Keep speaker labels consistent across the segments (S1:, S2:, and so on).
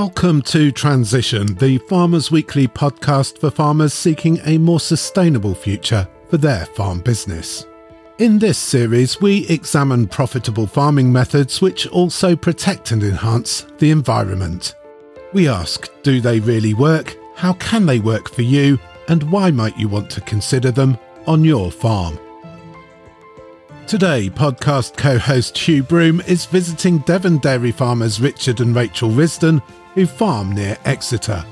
S1: Welcome to Transition, the Farmers Weekly podcast for farmers seeking a more sustainable future for their farm business. In this series, we examine profitable farming methods which also protect and enhance the environment. We ask do they really work? How can they work for you? And why might you want to consider them on your farm? Today, podcast co host Hugh Broom is visiting Devon dairy farmers Richard and Rachel Risdon, who farm near Exeter.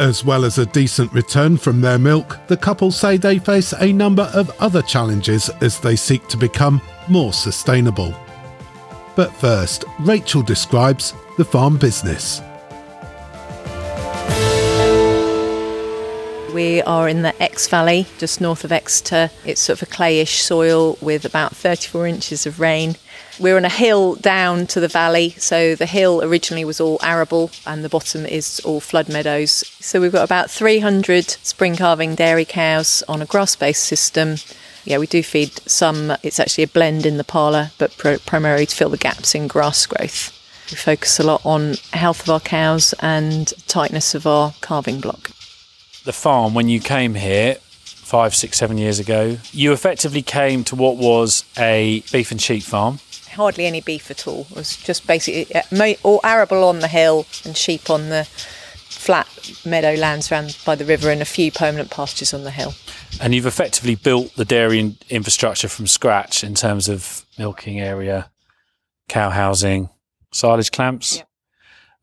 S1: As well as a decent return from their milk, the couple say they face a number of other challenges as they seek to become more sustainable. But first, Rachel describes the farm business.
S2: We are in the Exe Valley, just north of Exeter. It's sort of a clayish soil with about 34 inches of rain. We're on a hill down to the valley, so the hill originally was all arable and the bottom is all flood meadows. So we've got about 300 spring calving dairy cows on a grass based system. Yeah, we do feed some, it's actually a blend in the parlour, but pr- primarily to fill the gaps in grass growth. We focus a lot on health of our cows and tightness of our calving block
S3: the farm when you came here five, six, seven years ago, you effectively came to what was a beef and sheep farm.
S2: Hardly any beef at all. It was just basically uh, all arable on the hill and sheep on the flat meadow lands around by the river and a few permanent pastures on the hill.
S3: And you've effectively built the dairy infrastructure from scratch in terms of milking area, cow housing, silage clamps, yep.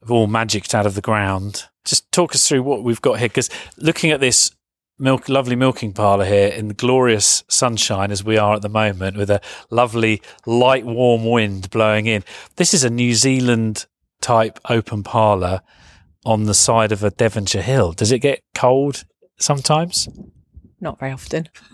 S3: all magicked out of the ground just talk us through what we've got here because looking at this milk, lovely milking parlour here in the glorious sunshine as we are at the moment with a lovely light warm wind blowing in. This is a New Zealand type open parlour on the side of a Devonshire hill. Does it get cold sometimes?
S2: Not very often.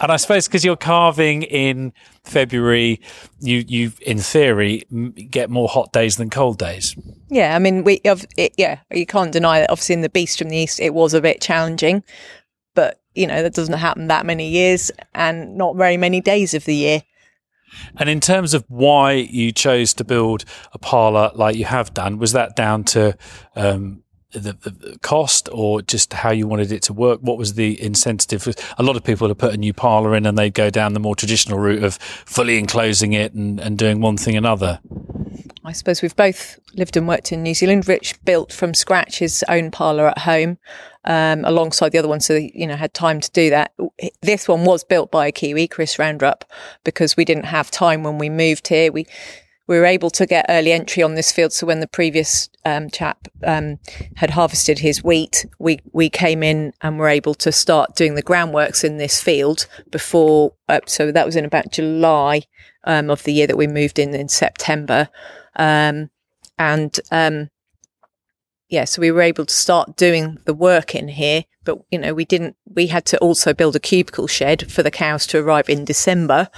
S3: and I suppose because you're calving in February, you you in theory get more hot days than cold days.
S2: Yeah, I mean, we it, yeah, you can't deny that. Obviously, in the beast from the east, it was a bit challenging, but you know that doesn't happen that many years and not very many days of the year.
S3: And in terms of why you chose to build a parlour like you have done, was that down to um, the, the, cost or just how you wanted it to work? What was the incentive? A lot of people have put a new parlour in and they go down the more traditional route of fully enclosing it and, and doing one thing another.
S2: I suppose we've both lived and worked in New Zealand. Rich built from scratch his own parlour at home um, alongside the other one, so you know had time to do that. This one was built by a Kiwi, Chris Roundup, because we didn't have time when we moved here. We we were able to get early entry on this field. So when the previous um, chap um, had harvested his wheat, we we came in and were able to start doing the groundworks in this field before. Uh, so that was in about July um, of the year that we moved in in September, um, and um, yeah, so we were able to start doing the work in here. But you know, we didn't. We had to also build a cubicle shed for the cows to arrive in December,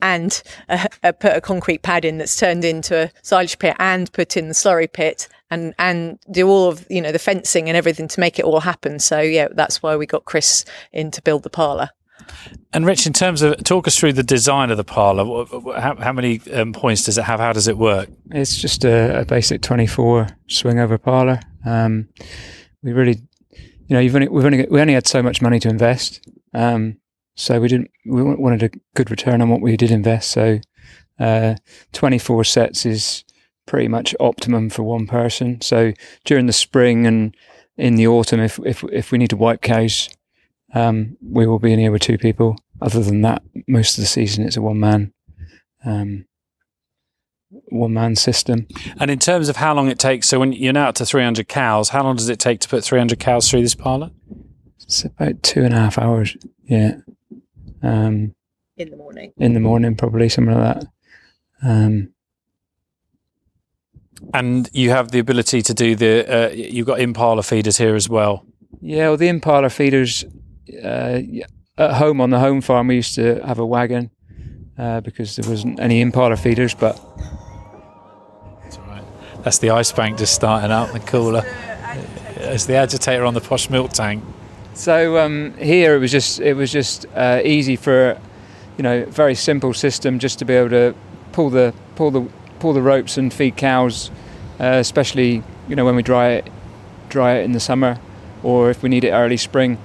S2: and uh, uh, put a concrete pad in that's turned into a silage pit, and put in the slurry pit, and and do all of you know the fencing and everything to make it all happen. So yeah, that's why we got Chris in to build the parlour.
S3: And Rich, in terms of talk us through the design of the parlour. How, how many um, points does it have? How does it work?
S4: It's just a, a basic twenty-four swing over parlour. Um, we really, you know, you've only, we've only we only had so much money to invest, um, so we didn't we wanted a good return on what we did invest. So uh, twenty-four sets is pretty much optimum for one person. So during the spring and in the autumn, if if if we need to wipe cows, um, we will be in here with two people. Other than that, most of the season it's a one man um, one man system.
S3: And in terms of how long it takes, so when you're now up to 300 cows, how long does it take to put 300 cows through this parlour?
S4: It's about two and a half hours. Yeah.
S2: Um, in the morning.
S4: In the morning, probably something like that. Um,
S3: and you have the ability to do the. Uh, you've got in-parlour feeders here as well.
S4: Yeah, well, the in-parlour feeders uh, at home on the home farm, we used to have a wagon uh, because there wasn't any in-parlour feeders, but
S3: that's the ice bank just starting up, the cooler. It's the agitator on the posh milk tank.
S4: So um, here it was just it was just uh, easy for you know very simple system just to be able to pull the pull the pull the ropes and feed cows, uh, especially you know, when we dry it, dry it in the summer, or if we need it early spring.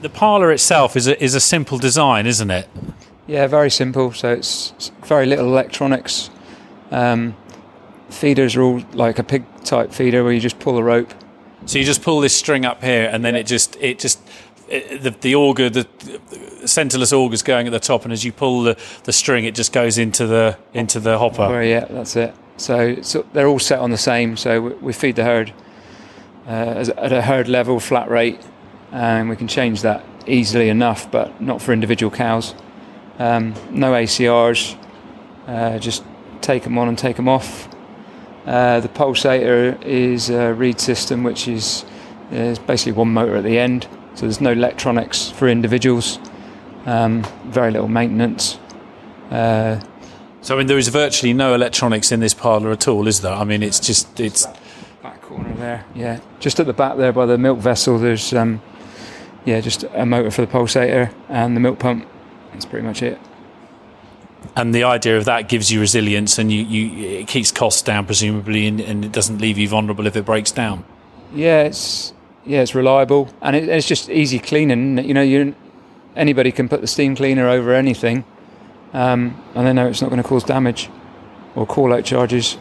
S3: The parlour itself is a, is a simple design, isn't it?
S4: Yeah, very simple. So it's very little electronics. Um, feeders are all like a pig type feeder where you just pull a rope.
S3: So you just pull this string up here, and then it just it just it, the the auger the, the centerless auger's going at the top, and as you pull the, the string, it just goes into the into the hopper.
S4: Oh, yeah, that's it. So, so they're all set on the same. So we, we feed the herd uh, at a herd level, flat rate, and we can change that easily enough, but not for individual cows. Um, no ACRs, uh, just take them on and take them off. Uh, the pulsator is a reed system, which is, is basically one motor at the end. So there's no electronics for individuals. Um, very little maintenance. Uh,
S3: So I mean, there is virtually no electronics in this parlour at all, is there? I mean, it's just it's
S4: back corner there. Yeah, just at the back there by the milk vessel. There's um, yeah, just a motor for the pulsator and the milk pump. That's pretty much it.
S3: and the idea of that gives you resilience, and you, you it keeps costs down presumably, and, and it doesn't leave you vulnerable if it breaks down.
S4: Yeah, it's yeah, it's reliable and it, it's just easy cleaning. You know, you anybody can put the steam cleaner over anything, um, and they know it's not going to cause damage or call out charges.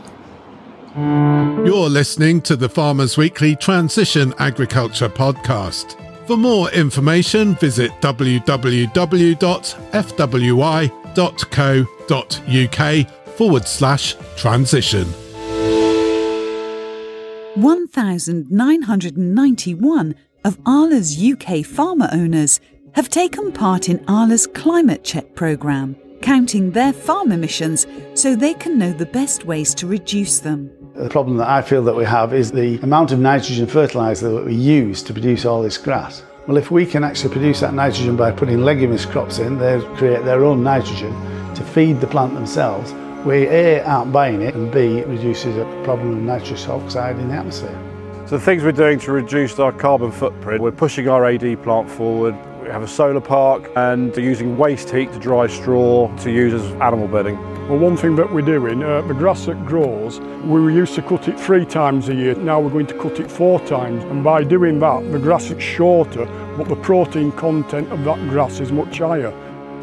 S1: You're listening to the Farmers Weekly Transition Agriculture Podcast. For more information, visit www.fwi.co.uk forward slash transition.
S5: 1,991 of Arla's UK farmer owners have taken part in Arla's Climate Check programme, counting their farm emissions so they can know the best ways to reduce them.
S6: The problem that I feel that we have is the amount of nitrogen fertiliser that we use to produce all this grass. Well, if we can actually produce that nitrogen by putting leguminous crops in, they create their own nitrogen to feed the plant themselves. We A aren't buying it, and B it reduces the problem of nitrous oxide in the atmosphere.
S7: So the things we're doing to reduce our carbon footprint, we're pushing our AD plant forward. We have a solar park and using waste heat to dry straw to use as animal bedding.
S8: Well, one thing that we're doing, uh, the grass that grows, we used to cut it three times a year. Now we're going to cut it four times. And by doing that, the grass is shorter, but the protein content of that grass is much higher.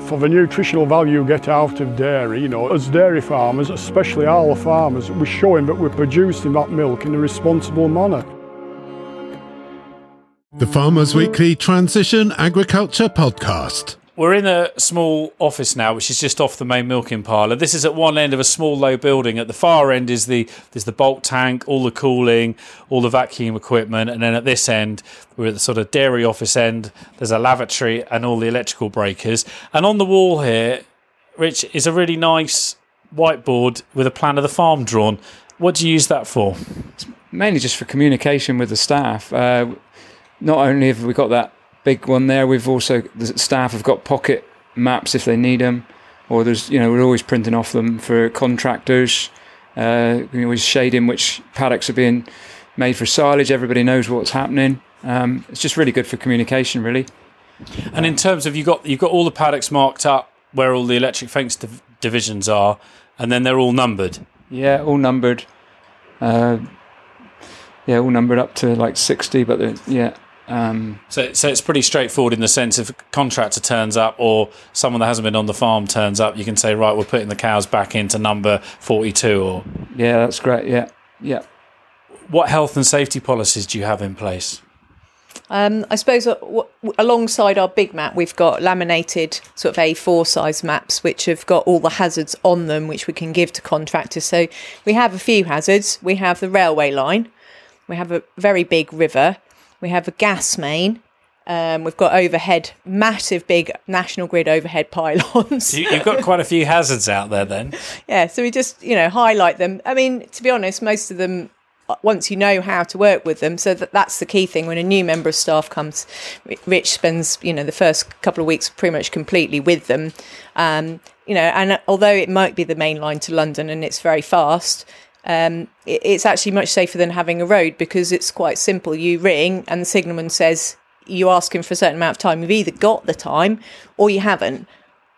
S8: For the nutritional value you get out of dairy, you know, as dairy farmers, especially our farmers, we're showing that we're producing that milk in a responsible manner.
S1: The Farmers Weekly Transition Agriculture Podcast.
S3: We're in a small office now, which is just off the main milking parlour. This is at one end of a small low building. At the far end is the there's the bulk tank, all the cooling, all the vacuum equipment, and then at this end we're at the sort of dairy office end. There's a lavatory and all the electrical breakers. And on the wall here, Rich, is a really nice whiteboard with a plan of the farm drawn. What do you use that for?
S4: mainly just for communication with the staff. Uh, not only have we got that big one there, we've also the staff have got pocket maps if they need them, or there's you know we're always printing off them for contractors. Uh, we always shade in which paddocks are being made for silage. Everybody knows what's happening. Um, it's just really good for communication, really.
S3: And in terms of you got you've got all the paddocks marked up where all the electric fence div- divisions are, and then they're all numbered.
S4: Yeah, all numbered. Uh, yeah, all numbered up to like sixty, but yeah. Um,
S3: So, so it's pretty straightforward in the sense if a contractor turns up or someone that hasn't been on the farm turns up, you can say, right, we're putting the cows back into number 42. Or
S4: yeah, that's great. Yeah, yeah.
S3: what health and safety policies do you have in place?
S2: Um, I suppose uh, w- w- alongside our big map, we've got laminated sort of A4 size maps, which have got all the hazards on them, which we can give to contractors. So we have a few hazards. We have the railway line, we have a very big river, we have a gas main. Um, we've got overhead, massive, big national grid overhead pylons.
S3: You, you've got quite a few hazards out there then.
S2: yeah, so we just you know highlight them. I mean, to be honest, most of them uh, once you know how to work with them, so that that's the key thing. When a new member of staff comes, Rich spends you know the first couple of weeks pretty much completely with them. Um, you know, and although it might be the main line to London and it's very fast. Um, it, it's actually much safer than having a road because it's quite simple. You ring and the signalman says you ask him for a certain amount of time. You've either got the time or you haven't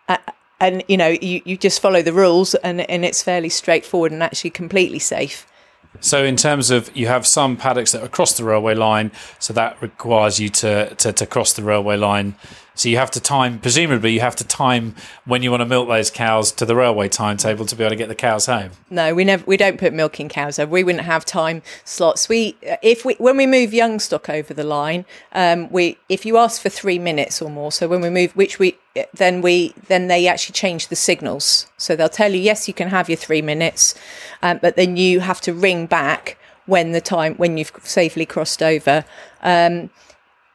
S2: Uh, and you know you, you just follow the rules and, and it's fairly straightforward and actually completely safe
S3: So, in terms of you have some paddocks that are across the railway line, so that requires you to, to, to cross the railway line so you have to time, presumably, you have to time when you want to milk those cows to the railway timetable to be able to get the cows home.
S2: No, we never, we don't put milking cows over. We wouldn't have time slots. We, if we, when we move young stock over the line, um, we, if you ask for three minutes or more, so when we move, which we, then we, then they actually change the signals. So they'll tell you, yes, you can have your three minutes, um, but then you have to ring back when the time, when you've safely crossed over. Um,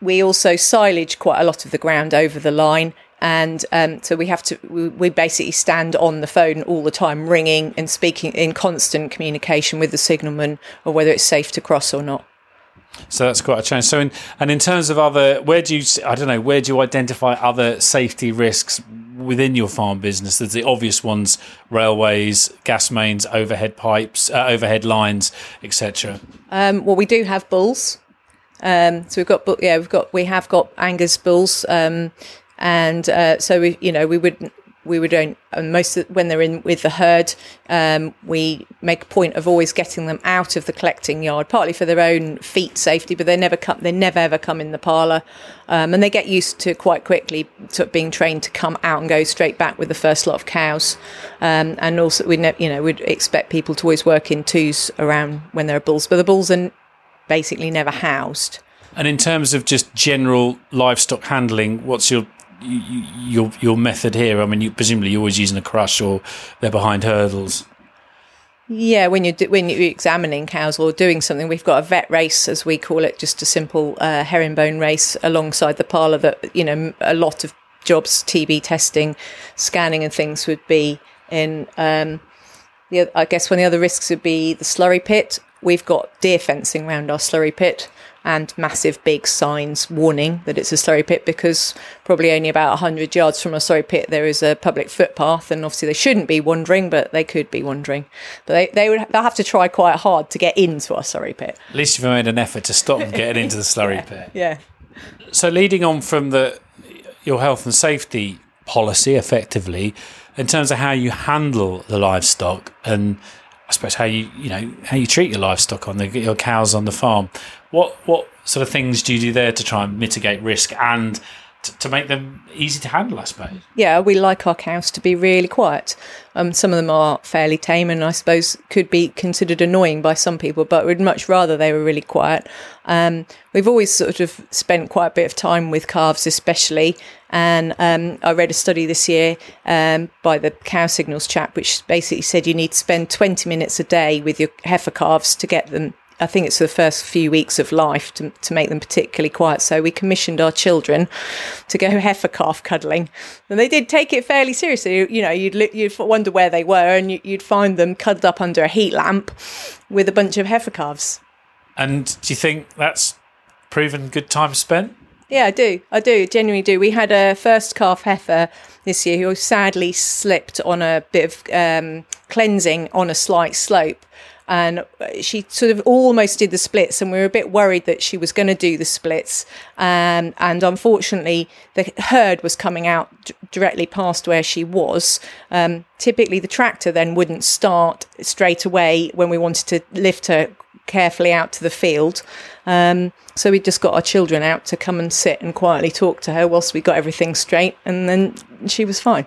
S2: we also silage quite a lot of the ground over the line and um, so we have to we, we, basically stand on the phone all the time ringing and speaking in constant communication with the signalman or whether it's safe to cross or not.
S3: So that's quite a change. So in, and in terms of other where do you i don't know where do you identify other safety risks within your farm business? There's the obvious ones railways gas mains overhead pipes uh, overhead lines etc
S2: um, well we do have bulls um, so we've got, yeah, we've got, we have got Angus bulls, um, and uh, so we, you know, we would we would own most of, when they're in with the herd. Um, we make a point of always getting them out of the collecting yard, partly for their own feet safety, but they never come, they never ever come in the parlour, um, and they get used to quite quickly to being trained to come out and go straight back with the first lot of cows. Um, and also, we ne- you know we'd expect people to always work in twos around when there are bulls, but the bulls are basically never housed.
S3: And in terms of just general livestock handling, what's your your your method here? I mean, you, presumably you're always using a crush, or they're behind hurdles.
S2: Yeah, when you're when you're examining cows or doing something, we've got a vet race, as we call it, just a simple uh, herringbone race alongside the parlour. That you know, a lot of jobs, TB testing, scanning, and things would be in. Um, the, I guess one of the other risks would be the slurry pit We've got deer fencing around our slurry pit and massive big signs warning that it's a slurry pit because probably only about 100 yards from a slurry pit there is a public footpath and obviously they shouldn't be wandering but they could be wandering. But they, they would they'll have to try quite hard to get into our slurry pit.
S3: At least you've made an effort to stop them getting into the slurry
S2: yeah,
S3: pit.
S2: yeah.
S3: So leading on from the your health and safety policy effectively in terms of how you handle the livestock and I suppose how you you know how you treat your livestock on the your cows on the farm. What what sort of things do you do there to try and mitigate risk and to, make them easy to handle? I suppose.
S2: Yeah, we like our cows to be really quiet. Um, some of them are fairly tame, and I suppose could be considered annoying by some people, but we'd much rather they were really quiet. Um, we've always sort of spent quite a bit of time with calves, especially, and um, I read a study this year um, by the Cow Signals chap, which basically said you need to spend 20 minutes a day with your heifer calves to get them. I think it's the first few weeks of life to, to make them particularly quiet. So we commissioned our children to go heifer calf cuddling, and they did take it fairly seriously. You know, you'd you'd wonder where they were, and you'd find them cuddled up under a heat lamp with a bunch of heifer calves.
S3: And do you think that's proven good time spent?
S2: Yeah, I do. I do. Genuinely do. We had a first calf heifer this year who sadly slipped on a bit of um, cleansing on a slight slope. And she sort of almost did the splits, and we were a bit worried that she was going to do the splits. Um, and unfortunately, the herd was coming out d- directly past where she was. Um, typically, the tractor then wouldn't start straight away when we wanted to lift her carefully out to the field. Um, so we just got our children out to come and sit and quietly talk to her whilst we got everything straight, and then she was fine.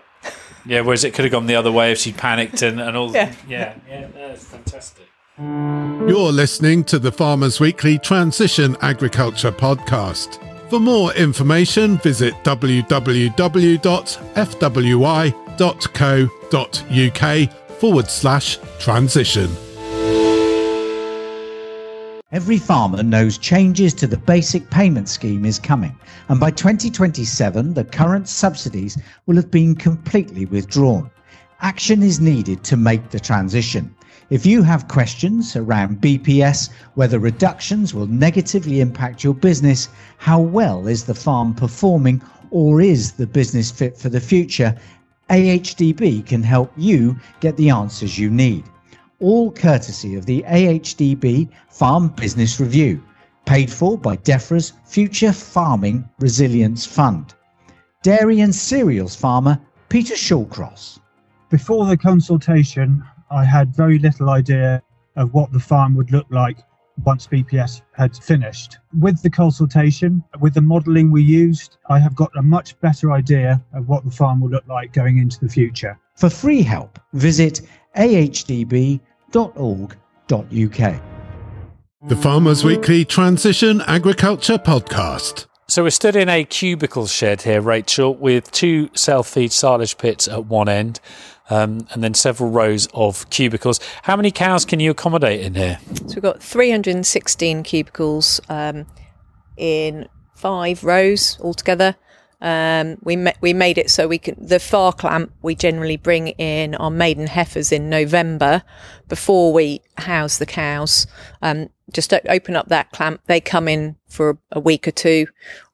S3: yeah, whereas it could have gone the other way if she panicked and, and all. yeah, yeah, yeah, that's fantastic.
S1: You're listening to the Farmers Weekly Transition Agriculture Podcast. For more information, visit www.fwi.co.uk forward slash transition.
S9: Every farmer knows changes to the basic payment scheme is coming, and by 2027, the current subsidies will have been completely withdrawn. Action is needed to make the transition. If you have questions around BPS, whether reductions will negatively impact your business, how well is the farm performing, or is the business fit for the future, AHDB can help you get the answers you need all courtesy of the AHDB Farm Business Review, paid for by DEFRA's Future Farming Resilience Fund. Dairy and cereals farmer Peter Shawcross.
S10: Before the consultation, I had very little idea of what the farm would look like once BPS had finished. With the consultation, with the modelling we used, I have got a much better idea of what the farm will look like going into the future.
S9: For free help, visit ahdb.org.uk.
S1: The Farmers Weekly Transition Agriculture Podcast.
S3: So we're stood in a cubicle shed here, Rachel, with two self-feed silage pits at one end, um, and then several rows of cubicles. How many cows can you accommodate in here?
S2: So we've got 316 cubicles um, in five rows altogether. Um, we ma- we made it so we can the far clamp. We generally bring in our maiden heifers in November before we house the cows. Um, just open up that clamp. They come in for a week or two,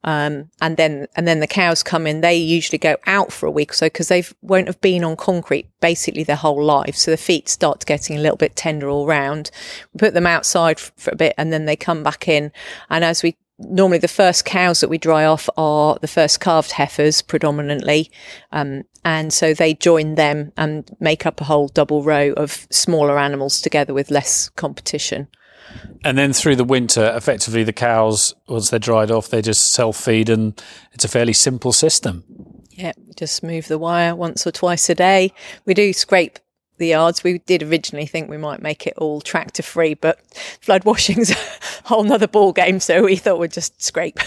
S2: um, and then and then the cows come in. They usually go out for a week or so because they won't have been on concrete basically their whole life. So the feet start getting a little bit tender all round. We put them outside for a bit, and then they come back in. And as we normally the first cows that we dry off are the first calved heifers predominantly. Um, and so they join them and make up a whole double row of smaller animals together with less competition.
S3: And then through the winter, effectively the cows, once they're dried off, they just self feed and it's a fairly simple system.
S2: Yeah, just move the wire once or twice a day. We do scrape the yards. We did originally think we might make it all tractor free, but flood washing's a whole nother ball game. So we thought we'd just scrape.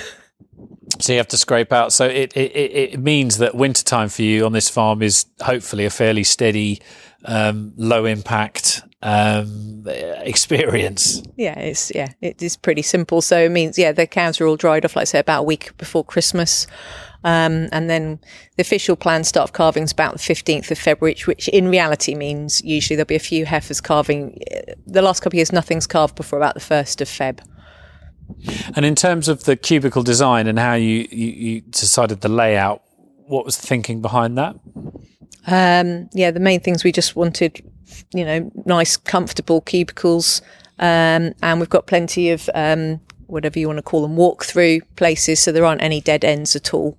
S3: So you have to scrape out. So it, it, it means that wintertime for you on this farm is hopefully a fairly steady, um, low impact um, experience.
S2: Yeah, it's yeah, it is pretty simple. So it means yeah, the cows are all dried off, like I say, about a week before Christmas. Um, and then the official plan start of calving is about the 15th of February, which in reality means usually there'll be a few heifers calving. The last couple of years, nothing's calved before about the 1st of Feb.
S3: And in terms of the cubicle design and how you, you, you decided the layout, what was the thinking behind that?
S2: Um, yeah, the main things we just wanted, you know, nice, comfortable cubicles. Um, and we've got plenty of um, whatever you want to call them, walk through places, so there aren't any dead ends at all.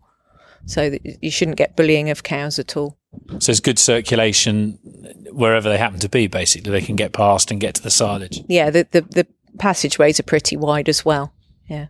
S2: So you shouldn't get bullying of cows at all.
S3: So it's good circulation wherever they happen to be. Basically, they can get past and get to the silage.
S2: Yeah, the the, the passageways are pretty wide as well. Yeah.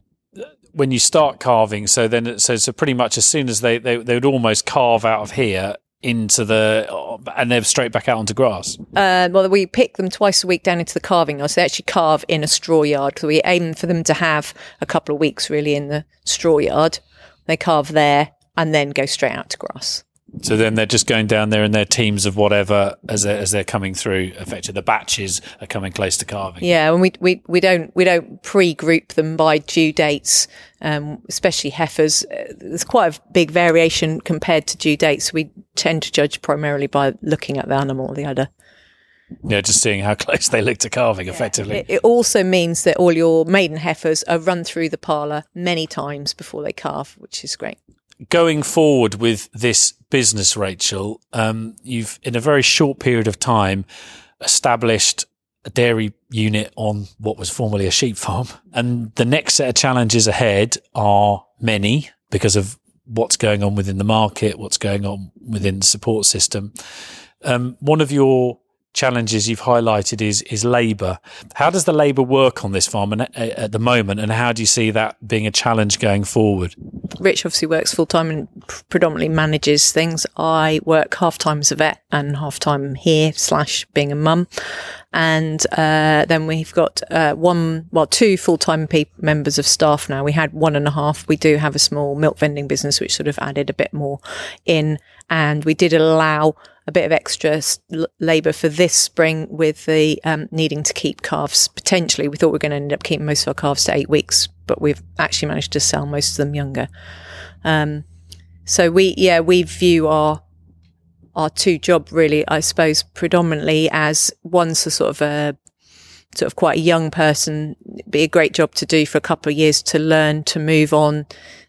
S3: When you start calving, so then so so pretty much as soon as they they, they would almost calve out of here into the and they're straight back out onto grass.
S2: Uh, well, we pick them twice a week down into the calving yard. So they actually calve in a straw yard. So we aim for them to have a couple of weeks really in the straw yard. They calve there and then go straight out to grass.
S3: So then they're just going down there in their teams of whatever as they're, as they're coming through. Effectively, the batches are coming close to calving.
S2: Yeah, and we we, we don't we don't pre-group them by due dates, um, especially heifers. Uh, there's quite a big variation compared to due dates. We tend to judge primarily by looking at the animal, or the udder.
S3: Yeah, just seeing how close they look to calving, yeah. effectively.
S2: It, it, also means that all your maiden heifers are run through the parlour many times before they calve, which is great
S3: going forward with this business, Rachel, um, you've in a very short period of time established a dairy unit on what was formerly a sheep farm. And the next set of challenges ahead are many because of what's going on within the market, what's going on within the support system. Um, one of your challenges you've highlighted is is labour. How does the labour work on this farm uh, at the moment, and how do you see that being a challenge going forward?
S2: Rich obviously works full time and predominantly manages things. I work half time as a vet and half time here slash being a mum, and uh, then we've got uh, one, well, two full time pe- members of staff now. We had one and a half. We do have a small milk vending business, which sort of added a bit more in, and we did allow a bit of extra labour for this spring with the um, needing to keep calves. Potentially, we thought we were going to end up keeping most of our calves to eight weeks, but we've actually managed to sell most of them younger. Um, so we, yeah, we view our our two job really, I suppose, predominantly as one's a sort of a sort of quite a young person, It'd be a great job to do for a couple of years to learn to move on.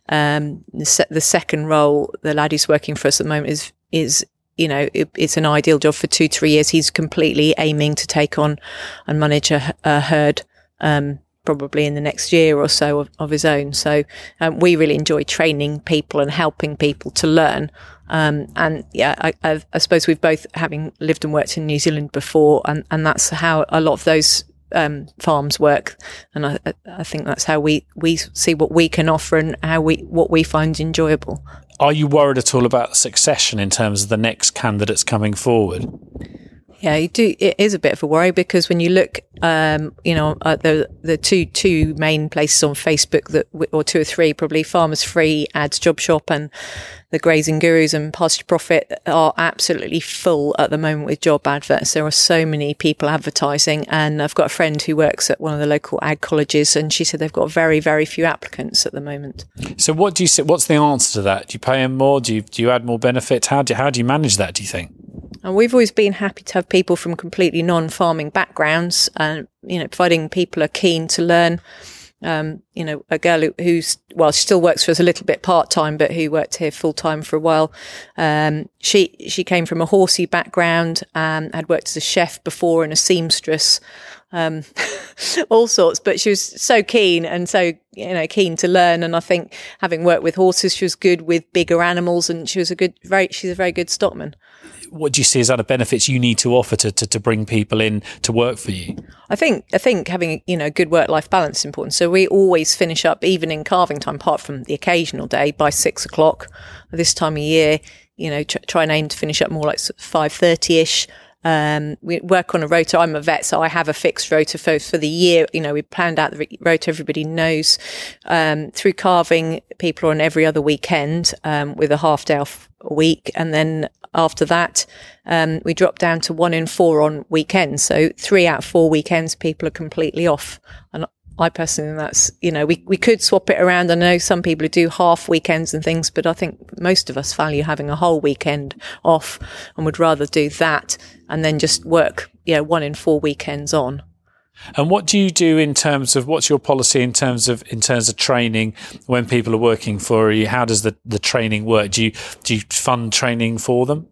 S2: Um, the, se- the second role, the lad who's working for us at the moment is is you know, it, it's an ideal job for two, three years. He's completely aiming to take on and manage a, a herd, um, probably in the next year or so of, of his own. So um, we really enjoy training people and helping people to learn. Um, and yeah, I, I, I, suppose we've both having lived and worked in New Zealand before, and, and that's how a lot of those um, farms work. And I, I think that's how we, we see what we can offer and how we what we find enjoyable.
S3: Are you worried at all about succession in terms of the next candidates coming forward?
S2: Yeah, you do. It is a bit of a worry because when you look, um, you know, at the the two two main places on Facebook that, or two or three probably, Farmers Free, Ads Job Shop, and the Grazing Gurus and Pasture Profit are absolutely full at the moment with job adverts. There are so many people advertising, and I've got a friend who works at one of the local ag colleges, and she said they've got very very few applicants at the moment.
S3: So, what do you say? What's the answer to that? Do you pay them more? Do you do you add more benefit? How do how do you manage that? Do you think?
S2: And we've always been happy to have people from completely non-farming backgrounds, and you know, providing people are keen to learn. Um, you know, a girl who, who's well, she still works for us a little bit part time, but who worked here full time for a while. Um, she she came from a horsey background, and had worked as a chef before and a seamstress, um, all sorts. But she was so keen and so you know keen to learn. And I think having worked with horses, she was good with bigger animals, and she was a good very she's a very good stockman
S3: what do you see as other benefits you need to offer to, to, to bring people in to work for you?
S2: I think I think having you know good work life balance is important. So we always finish up even in calving time, apart from the occasional day, by six o'clock. This time of year, you know, tr- try and aim to finish up more like five thirty ish. Um, we work on a rota. I'm a vet, so I have a fixed rota for, for the year. You know, we planned out the rota. Everybody knows. Um, through calving. people are on every other weekend um, with a half day off a week, and then after that, um, we drop down to one in four on weekends. So three out of four weekends, people are completely off. And I personally that's, you know, we, we could swap it around. I know some people who do half weekends and things, but I think most of us value having a whole weekend off and would rather do that and then just work, you know, one in four weekends on.
S3: And what do you do in terms of what's your policy in terms of in terms of training when people are working for you? How does the, the training work? Do you do you fund training for them?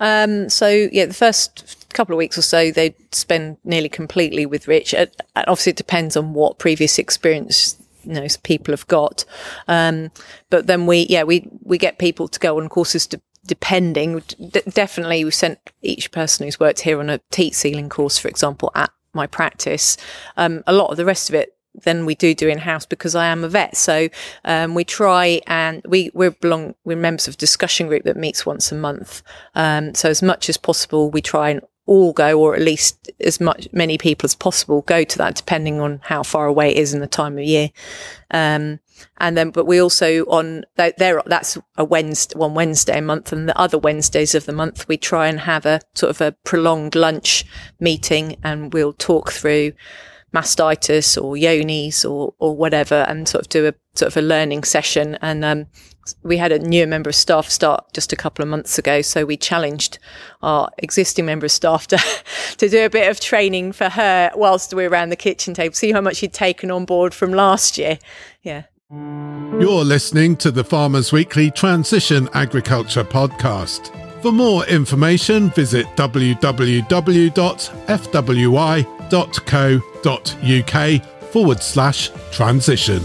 S2: Um, so yeah, the first couple of weeks or so they spend nearly completely with Rich. obviously, it depends on what previous experience you know people have got. Um, but then we yeah we we get people to go on courses to depending. D- definitely, we've sent each person who's worked here on a teat sealing course, for example, at my practice. Um, a lot of the rest of it than we do do in house because I am a vet. So um, we try and we we belong we're members of a discussion group that meets once a month. Um, so as much as possible, we try and all go, or at least as much many people as possible go to that, depending on how far away it is in the time of year. Um, and then, but we also on there, that's a Wednesday, one Wednesday a month, and the other Wednesdays of the month, we try and have a sort of a prolonged lunch meeting, and we'll talk through mastitis or Johne's or or whatever, and sort of do a sort of a learning session. And um, we had a new member of staff start just a couple of months ago, so we challenged our existing member of staff to to do a bit of training for her whilst we we're around the kitchen table, see how much she'd taken on board from last year. Yeah.
S1: You're listening to the Farmers Weekly Transition Agriculture Podcast. For more information, visit www.fwi.co.uk forward slash transition.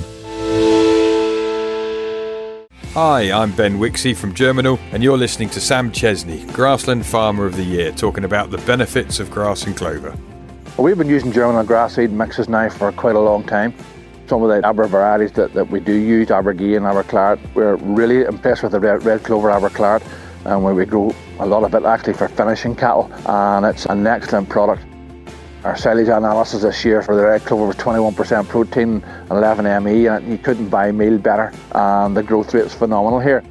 S11: Hi, I'm Ben Wixie from Germinal, and you're listening to Sam Chesney, Grassland Farmer of the Year, talking about the benefits of grass and clover.
S12: We've been using Germinal grass seed mixes now for quite a long time some of the Aber varieties that, that we do use, Abergea and AberClaret, we're really impressed with the red, red clover AberClaret and where we grow a lot of it actually for finishing cattle and it's an excellent product. Our silage analysis this year for the red clover was 21% protein and 11 ME and you couldn't buy meal better and the growth rate is phenomenal here.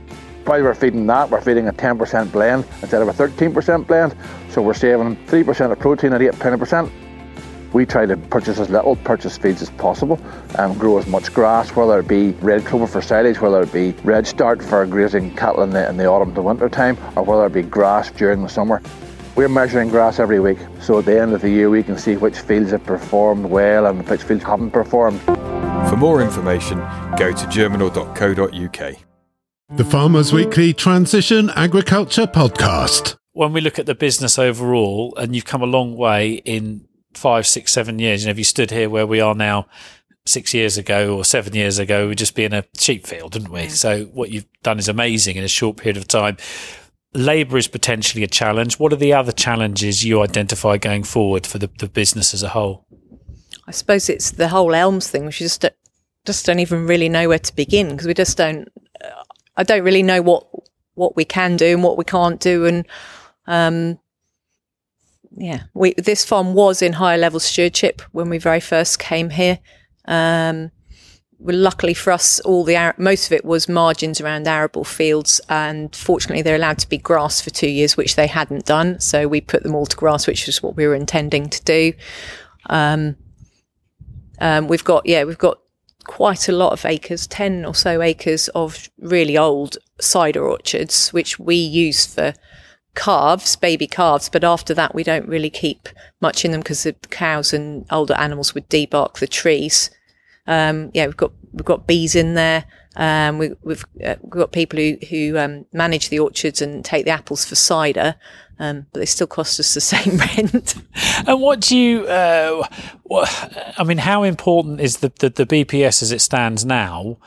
S12: While we're feeding that, we're feeding a 10% blend instead of a 13% blend, so we're saving 3% of protein at 8 percent we try to purchase as little purchase feeds as possible and grow as much grass, whether it be red clover for silage, whether it be Redstart for grazing cattle in the, in the autumn to winter time, or whether it be grass during the summer. We're measuring grass every week, so at the end of the year we can see which fields have performed well and which fields haven't performed.
S11: For more information, go to germinal.co.uk.
S1: The Farmers Weekly Transition Agriculture Podcast.
S3: When we look at the business overall, and you've come a long way in five, six, seven years. You know, if you stood here where we are now six years ago or seven years ago, we'd just be in a sheep field, didn't we? So what you've done is amazing in a short period of time. Labour is potentially a challenge. What are the other challenges you identify going forward for the, the business as a whole?
S2: I suppose it's the whole elms thing. We just just don't even really know where to begin because we just don't. Uh, I don't really know what what we can do and what we can't do, and um, yeah, we this farm was in higher level stewardship when we very first came here. Um, well, luckily for us, all the most of it was margins around arable fields, and fortunately, they're allowed to be grass for two years, which they hadn't done. So we put them all to grass, which is what we were intending to do. Um, um, we've got yeah, we've got quite a lot of acres, ten or so acres of really old cider orchards, which we use for calves, baby calves, but after that we don't really keep much in them because the cows and older animals would debark the trees. Um, yeah, we've got we've got bees in there. Um, we, have uh, got people who who um, manage the orchards and take the apples for cider, um, but they still cost us the same rent.
S3: and what do you? Uh, what, I mean, how important is the, the the BPS as it stands now?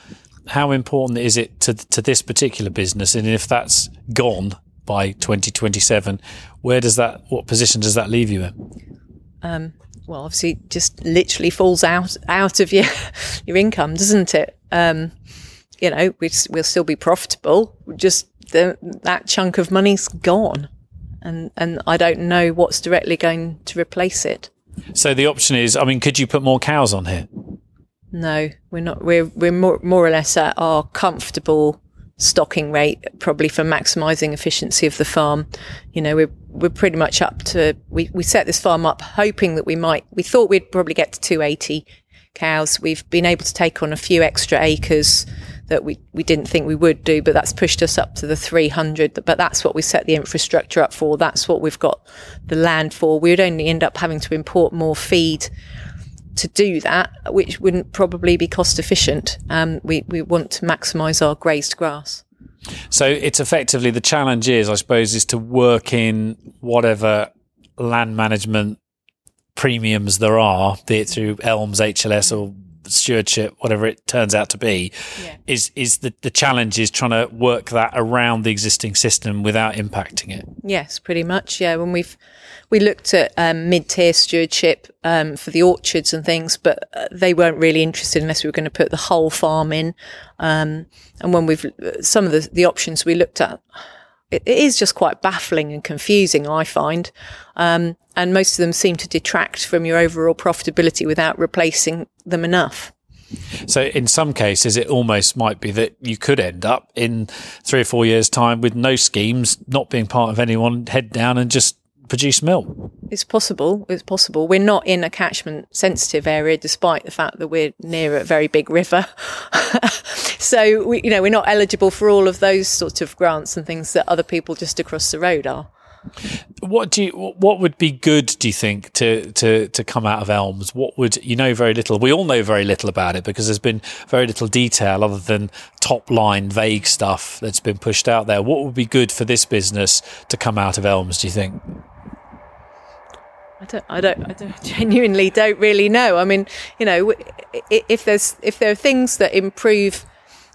S3: How important is it to to this particular business? And if that's gone by 2027, where does that? What position does that leave you in?
S2: Um, well, obviously, just literally falls out out of your your income, doesn't it? Um, you know, we, we'll still be profitable. Just the, that chunk of money's gone, and and I don't know what's directly going to replace it.
S3: So the option is, I mean, could you put more cows on here?
S2: No, we're not. We're we're more more or less at our comfortable stocking rate, probably for maximising efficiency of the farm. You know, we're we're pretty much up to. We we set this farm up hoping that we might. We thought we'd probably get to 280 cows. We've been able to take on a few extra acres that we, we didn't think we would do, but that's pushed us up to the 300. But that's what we set the infrastructure up for. That's what we've got the land for. We would only end up having to import more feed to do that, which wouldn't probably be cost efficient. Um, we, we want to maximise our grazed grass.
S3: So it's effectively the challenge is, I suppose, is to work in whatever land management premiums there are, be it through Elms, HLS, or stewardship, whatever it turns out to be, yeah. is is the the challenge is trying to work that around the existing system without impacting it.
S2: Yes, pretty much. Yeah, when we've we looked at um, mid-tier stewardship um, for the orchards and things, but uh, they weren't really interested unless we were going to put the whole farm in. Um, and when we've some of the, the options we looked at, it, is just quite baffling and confusing. I find, um, and most of them seem to detract from your overall profitability without replacing them enough.
S3: So in some cases, it almost might be that you could end up in three or four years' time with no schemes, not being part of anyone, head down and just produce milk.
S2: It's possible. It's possible. We're not in a catchment sensitive area, despite the fact that we're near a very big river. so we, you know, we're not eligible for all of those sorts of grants and things that other people just across the road are.
S3: What do you, what would be good? Do you think to to to come out of Elms? What would you know very little? We all know very little about it because there's been very little detail other than top line vague stuff that's been pushed out there. What would be good for this business to come out of Elms? Do you think?
S2: I don't, I don't, I don't genuinely don't really know. I mean, you know, if there's if there are things that improve,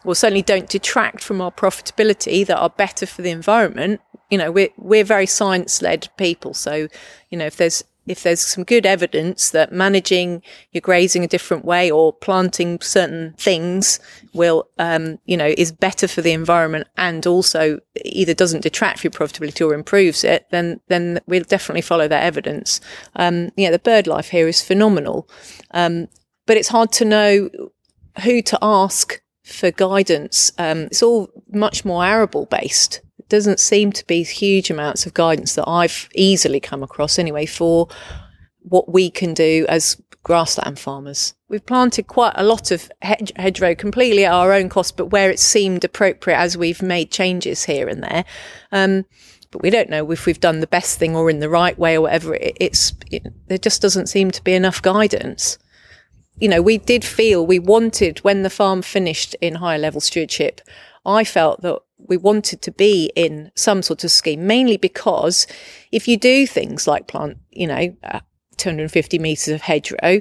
S2: well, certainly don't detract from our profitability that are better for the environment. You know, we're we're very science led people, so you know, if there's if there's some good evidence that managing your grazing a different way or planting certain things will, um, you know, is better for the environment and also either doesn't detract from your profitability or improves it, then then we'll definitely follow that evidence. Um, yeah, the bird life here is phenomenal, um, but it's hard to know who to ask for guidance. Um, it's all much more arable based It doesn't seem to be huge amounts of guidance that I've easily come across anyway for what we can do as grassland farmers. We've planted quite a lot of hedge- hedgerow completely at our own cost, but where it seemed appropriate as we've made changes here and there. Um, but we don't know if we've done the best thing or in the right way or whatever. It, it's it, there just doesn't seem to be enough guidance. You know, we did feel we wanted when the farm finished in higher level stewardship. I felt that we wanted to be in some sort of scheme, mainly because if you do things like plant, you know, uh, 250 metres of hedgerow,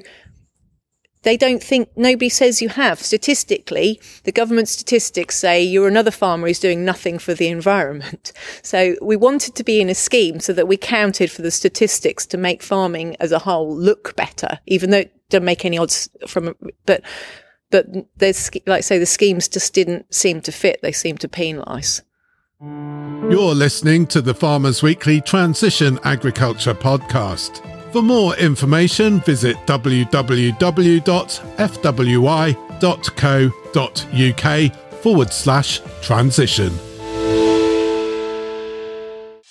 S2: they don't think nobody says you have. Statistically, the government statistics say you're another farmer who's doing nothing for the environment. So we wanted to be in a scheme so that we counted for the statistics to make farming as a whole look better, even though it doesn't make any odds from, but, but there's, like I say, the schemes just didn't seem to fit. They seemed to penalise.
S1: You're listening to the Farmers Weekly Transition Agriculture Podcast. For more information, visit www.fwi.co.uk forward slash transition.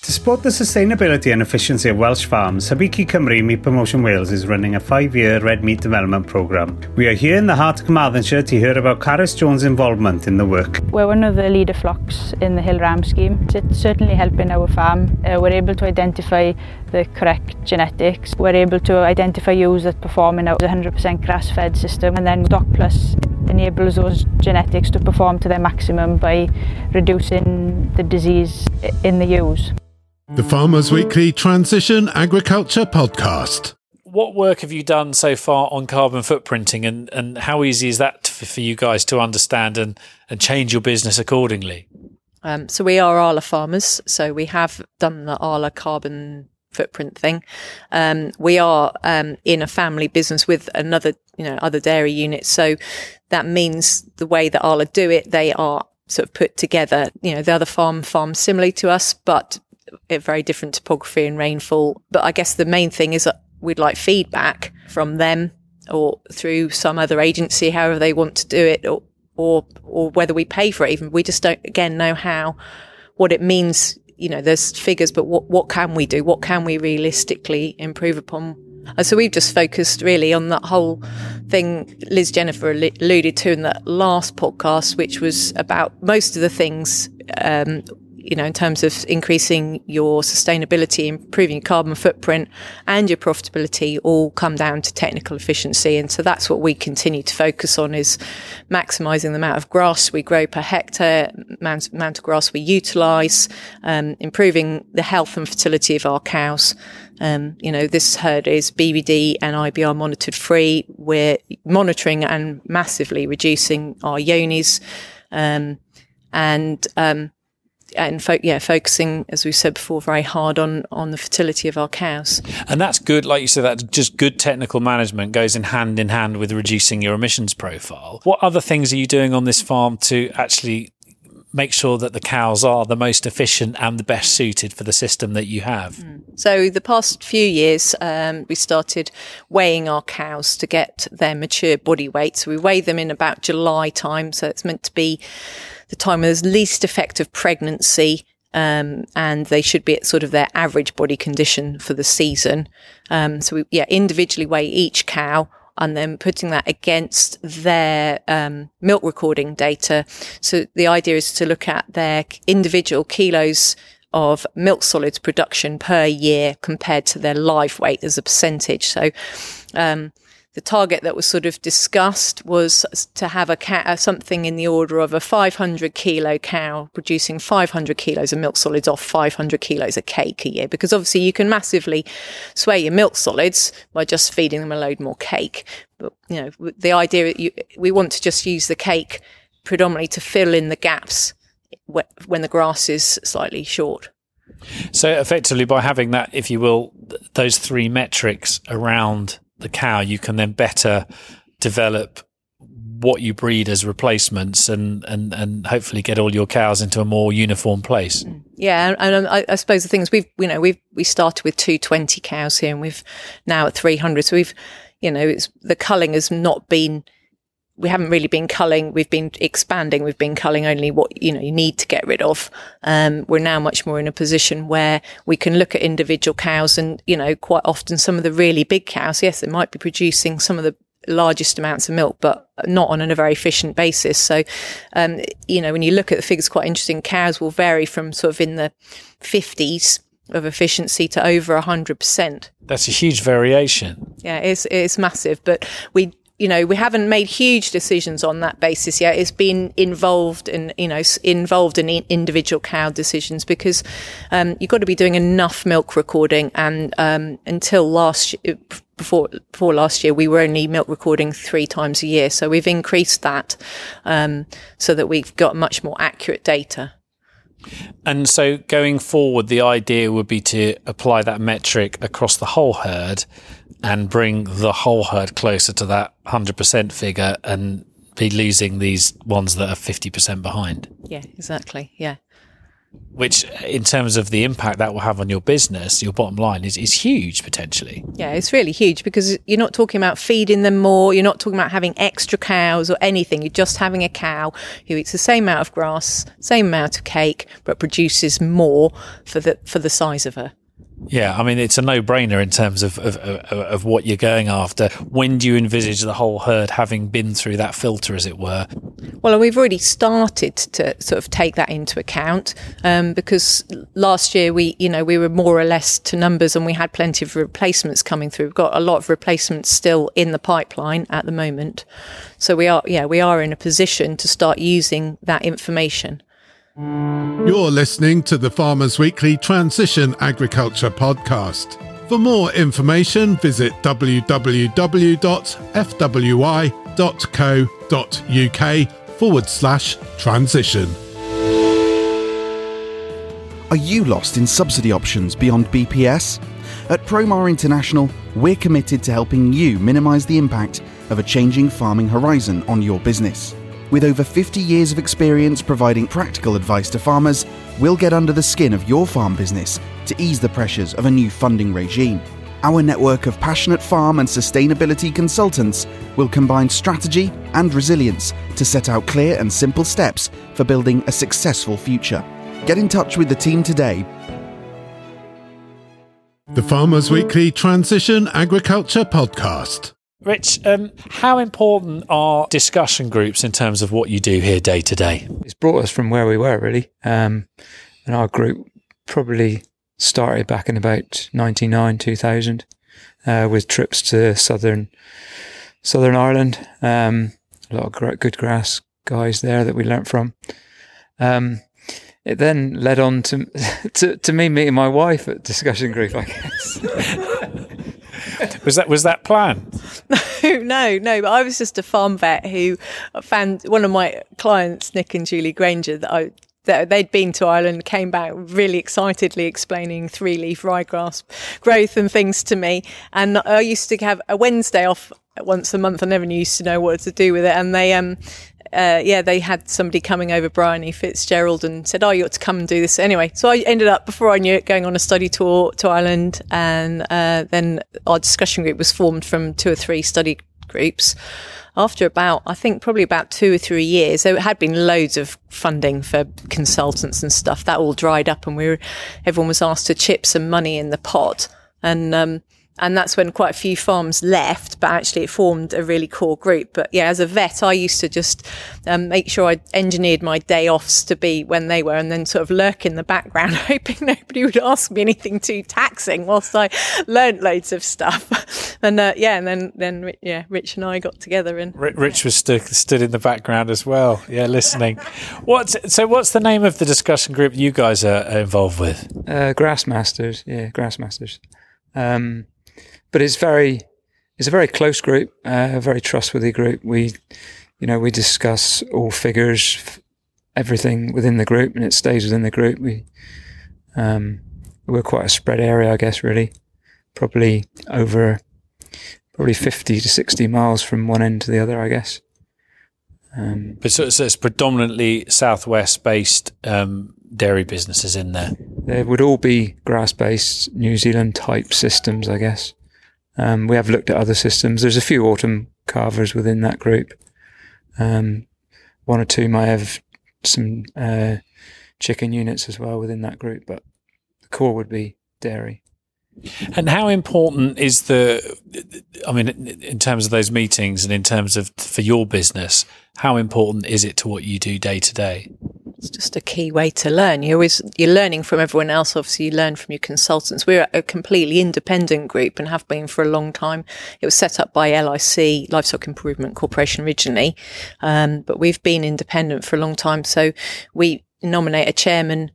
S13: To support the sustainability and efficiency of Welsh farms, Hybu Cig Cymru Meat Promotion Wales is running a five-year red meat development programme. We are here in the heart of Carmarthenshire to hear about Carys Jones' involvement in the work.
S14: We're one of the leader flocks in the Hill Ram scheme. It's certainly helping our farm. Uh, we're able to identify the correct genetics. We're able to identify ewes that perform in a 100% grass-fed system and then Stock Plus enables those genetics to perform to their maximum by reducing the disease in the ewes.
S1: The Farmers Weekly Transition Agriculture Podcast.
S3: What work have you done so far on carbon footprinting, and, and how easy is that for, for you guys to understand and, and change your business accordingly?
S2: Um, so we are Arla farmers, so we have done the Arla carbon footprint thing. Um, we are um, in a family business with another, you know, other dairy units, so that means the way that Arla do it, they are sort of put together. You know, the other farm farms similarly to us, but a very different topography and rainfall. But I guess the main thing is that we'd like feedback from them or through some other agency, however they want to do it, or or or whether we pay for it. Even we just don't again know how what it means. You know, there's figures, but what what can we do? What can we realistically improve upon? And so we've just focused really on that whole thing Liz Genever alluded to in that last podcast, which was about most of the things um, you know, in terms of increasing your sustainability, improving your carbon footprint and your profitability all come down to technical efficiency. And so that's what we continue to focus on is maximizing the amount of grass we grow per hectare, amount, amount of grass we utilize, um, improving the health and fertility of our cows. Um, you know, this herd is BVD and IBR monitored free. We're monitoring and massively reducing our Johne's. Um, and, um, and fo- yeah, focusing, as we said before, very hard on on the fertility of our cows.
S3: And that's good, like you said, that just good technical management goes in hand in hand with reducing your emissions profile. What other things are you doing on this farm to actually make sure that the cows are the most efficient and the best suited for the system that you have? Mm.
S2: So, the past few years, um, we started weighing our cows to get their mature body weight. So, we weigh them in about July time. So, it's meant to be the time of least effective pregnancy. Um, and they should be at sort of their average body condition for the season. Um, so we, yeah, individually weigh each cow and then putting that against their um, milk recording data. So the idea is to look at their individual kilos of milk solids production per year compared to their live weight as a percentage. So, um, the target that was sort of discussed was to have a cow, uh, something in the order of a 500 kilo cow producing 500 kilos of milk solids off 500 kilos of cake a year. Because obviously you can massively sway your milk solids by just feeding them a load more cake. But, you know, the idea you, we want to just use the cake predominantly to fill in the gaps when the grass is slightly short.
S3: So effectively by having that, if you will, those three metrics around the cow, you can then better develop what you breed as replacements and, and, and hopefully get all your cows into a more uniform place. Mm.
S2: Yeah, and I, I suppose the thing is we've you know we've we started with two twenty cows here and we've now at three hundred. So we've you know it's the culling has not been we haven't really been culling. We've been expanding. We've been culling only what, you know, you need to get rid of. Um, we're now much more in a position where we can look at individual cows and, you know, quite often some of the really big cows, yes, they might be producing some of the largest amounts of milk, but not on a very efficient basis. So, um, you know, when you look at the figures, quite interesting. Cows will vary from sort of in the 50s of efficiency to over 100%.
S3: That's a huge variation.
S2: Yeah, it's, it's massive, but we you know, we haven't made huge decisions on that basis yet. It's been involved in, you know, involved in individual cow decisions because um, you've got to be doing enough milk recording. And um, until last, before before last year, we were only milk recording three times a year. So we've increased that um, so that we've got much more accurate data.
S3: And so going forward, the idea would be to apply that metric across the whole herd and bring the whole herd closer to that 100% figure and be losing these ones that are 50% behind.
S2: Yeah, exactly. Yeah
S3: which in terms of the impact that will have on your business, your bottom line is, is huge potentially.
S2: Yeah, it's really huge because you're not talking about feeding them more, you're not talking about having extra cows or anything. You're just having a cow who eats the same amount of grass, same amount of cake, but produces more for the for the size of her.
S3: Yeah, I mean it's a no-brainer in terms of, of, of of what you're going after. When do you envisage the whole herd having been through that filter, as it were?
S2: Well, we've already started to sort of take that into account um, because last year we, you know, we were more or less to numbers, and we had plenty of replacements coming through. We've got a lot of replacements still in the pipeline at the moment, so we are, yeah, we are in a position to start using that information.
S1: You're listening to the Farmers Weekly Transition Agriculture Podcast. For more information, visit www.fwi.co.uk forward slash transition.
S15: Are you lost in subsidy options beyond BPS? At Promar International, we're committed to helping you minimise the impact of a changing farming horizon on your business. With over 50 years of experience providing practical advice to farmers, we'll get under the skin of your farm business to ease the pressures of a new funding regime. Our network of passionate farm and sustainability consultants will combine strategy and resilience to set out clear and simple steps for building a successful future. Get in touch with the team today.
S1: The Farmers Weekly Transition Agriculture Podcast.
S3: Rich, um, how important are discussion groups in terms of what you do here day to day?
S4: It's brought us from where we were, really. Um, and our group probably started back in about 99, 2000, uh, with trips to southern Southern Ireland. Um, a lot of good grass guys there that we learnt from. Um, it then led on to, to, to me meeting my wife at discussion group, I guess.
S3: was that was that planned?
S2: No, no, no. But I was just a farm vet who found one of my clients, Nick and Julie Granger, that I that they'd been to Ireland, came back really excitedly explaining three leaf ryegrass growth and things to me. And I used to have a Wednesday off once a month. I never used to know what to do with it. And they um uh, yeah, they had somebody coming over, Bryony Fitzgerald, and said, "Oh, you ought to come and do this." Anyway, so I ended up before I knew it going on a study tour to Ireland, and uh, then our discussion group was formed from two or three study groups. After about, I think probably about two or three years, there had been loads of funding for consultants and stuff. That all dried up, and we were, everyone was asked to chip some money in the pot. And um, and that's when quite a few farms left, but actually it formed a really core group. But yeah, as a vet, I used to just um, make sure I engineered my day offs to be when they were, and then sort of lurk in the background, hoping nobody would ask me anything too taxing whilst I learnt loads of stuff. and uh, yeah, and then then yeah, Rich and I got together, and
S3: Rich was st- stood in the background as well, yeah, listening. what's so? What's the name of the discussion group you guys are involved with?
S4: Uh, Grassmasters, yeah, Grassmasters. Um, but it's very, it's a very close group, uh, a very trustworthy group. We, you know, we discuss all figures, everything within the group, and it stays within the group. We, um, we're quite a spread area, I guess, really. Probably over, probably 50 to 60 miles from one end to the other, I guess.
S3: Um, but so, so, it's predominantly southwest based um, dairy businesses in there.
S4: There would all be grass based New Zealand type systems, I guess. Um, we have looked at other systems. There's a few autumn calvers within that group. Um, one or two might have some uh, chicken units as well within that group, but the core would be dairy.
S3: And how important is the, I mean, in terms of those meetings and in terms of for your business, how important is it to what you do day to day?
S2: It's just a key way to learn. You always you're learning from everyone else. Obviously, you learn from your consultants. We're a completely independent group and have been for a long time. It was set up by LIC, Livestock Improvement Corporation, originally, um, but we've been independent for a long time. So we nominate a chairman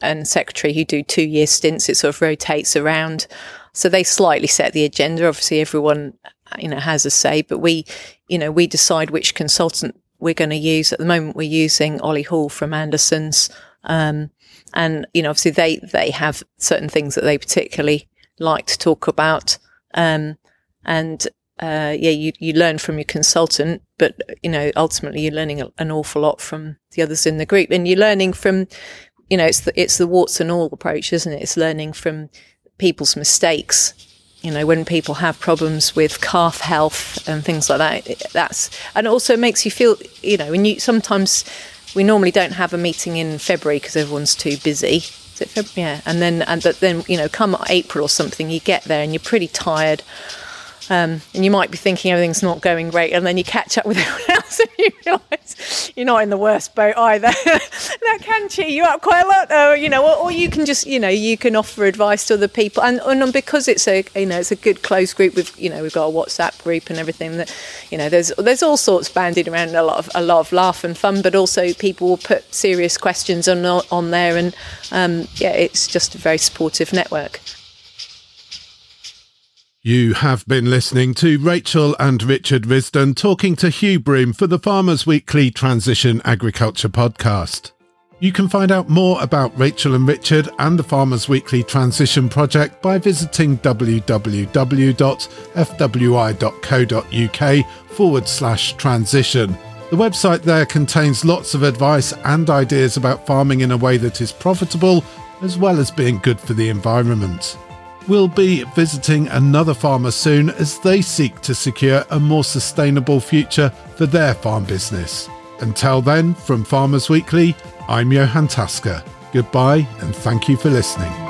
S2: and secretary who do two year stints. It sort of rotates around. So they slightly set the agenda. Obviously, everyone you know has a say, but we, you know, we decide which consultant we're going to use. At the moment, we're using Ollie Hall from Andersons, um, and you know, obviously they they have certain things that they particularly like to talk about, um, and uh, yeah, you you learn from your consultant, but you know, ultimately you're learning an awful lot from the others in the group, and you're learning from, you know, it's the it's the warts and all approach, isn't it? It's learning from people's mistakes you know, when people have problems with calf health and things like that, that's, and also makes you feel, you know, when you sometimes, we normally don't have a meeting in February because everyone's too busy. Is it February? Yeah. And then, and but then, you know, come April or something, you get there and you're pretty tired um, and you might be thinking everything's not going great, and then you catch up with everyone else and you realise you're not in the worst boat either. that can cheer you up quite a lot, or, you know, or, or, you can just, you know, you can offer advice to other people, and, and because it's a, you know, it's a good close group. We've, you know, we've got a WhatsApp group and everything. That, you know, there's there's all sorts bandied around, a lot of a lot of laugh and fun, but also people will put serious questions on on there, and um, yeah, it's just a very supportive network.
S1: You have been listening to Rachel and Richard Risdon talking to Hugh Broom for the Farmers Weekly Transition Agriculture podcast. You can find out more about Rachel and Richard and the Farmers Weekly Transition Project by visiting www.fwi.co.uk forward slash transition. The website there contains lots of advice and ideas about farming in a way that is profitable as well as being good for the environment. We'll be visiting another farmer soon as they seek to secure a more sustainable future for their farm business. Until then, from Farmers Weekly, I'm Johann Tasker. Goodbye and thank you for listening.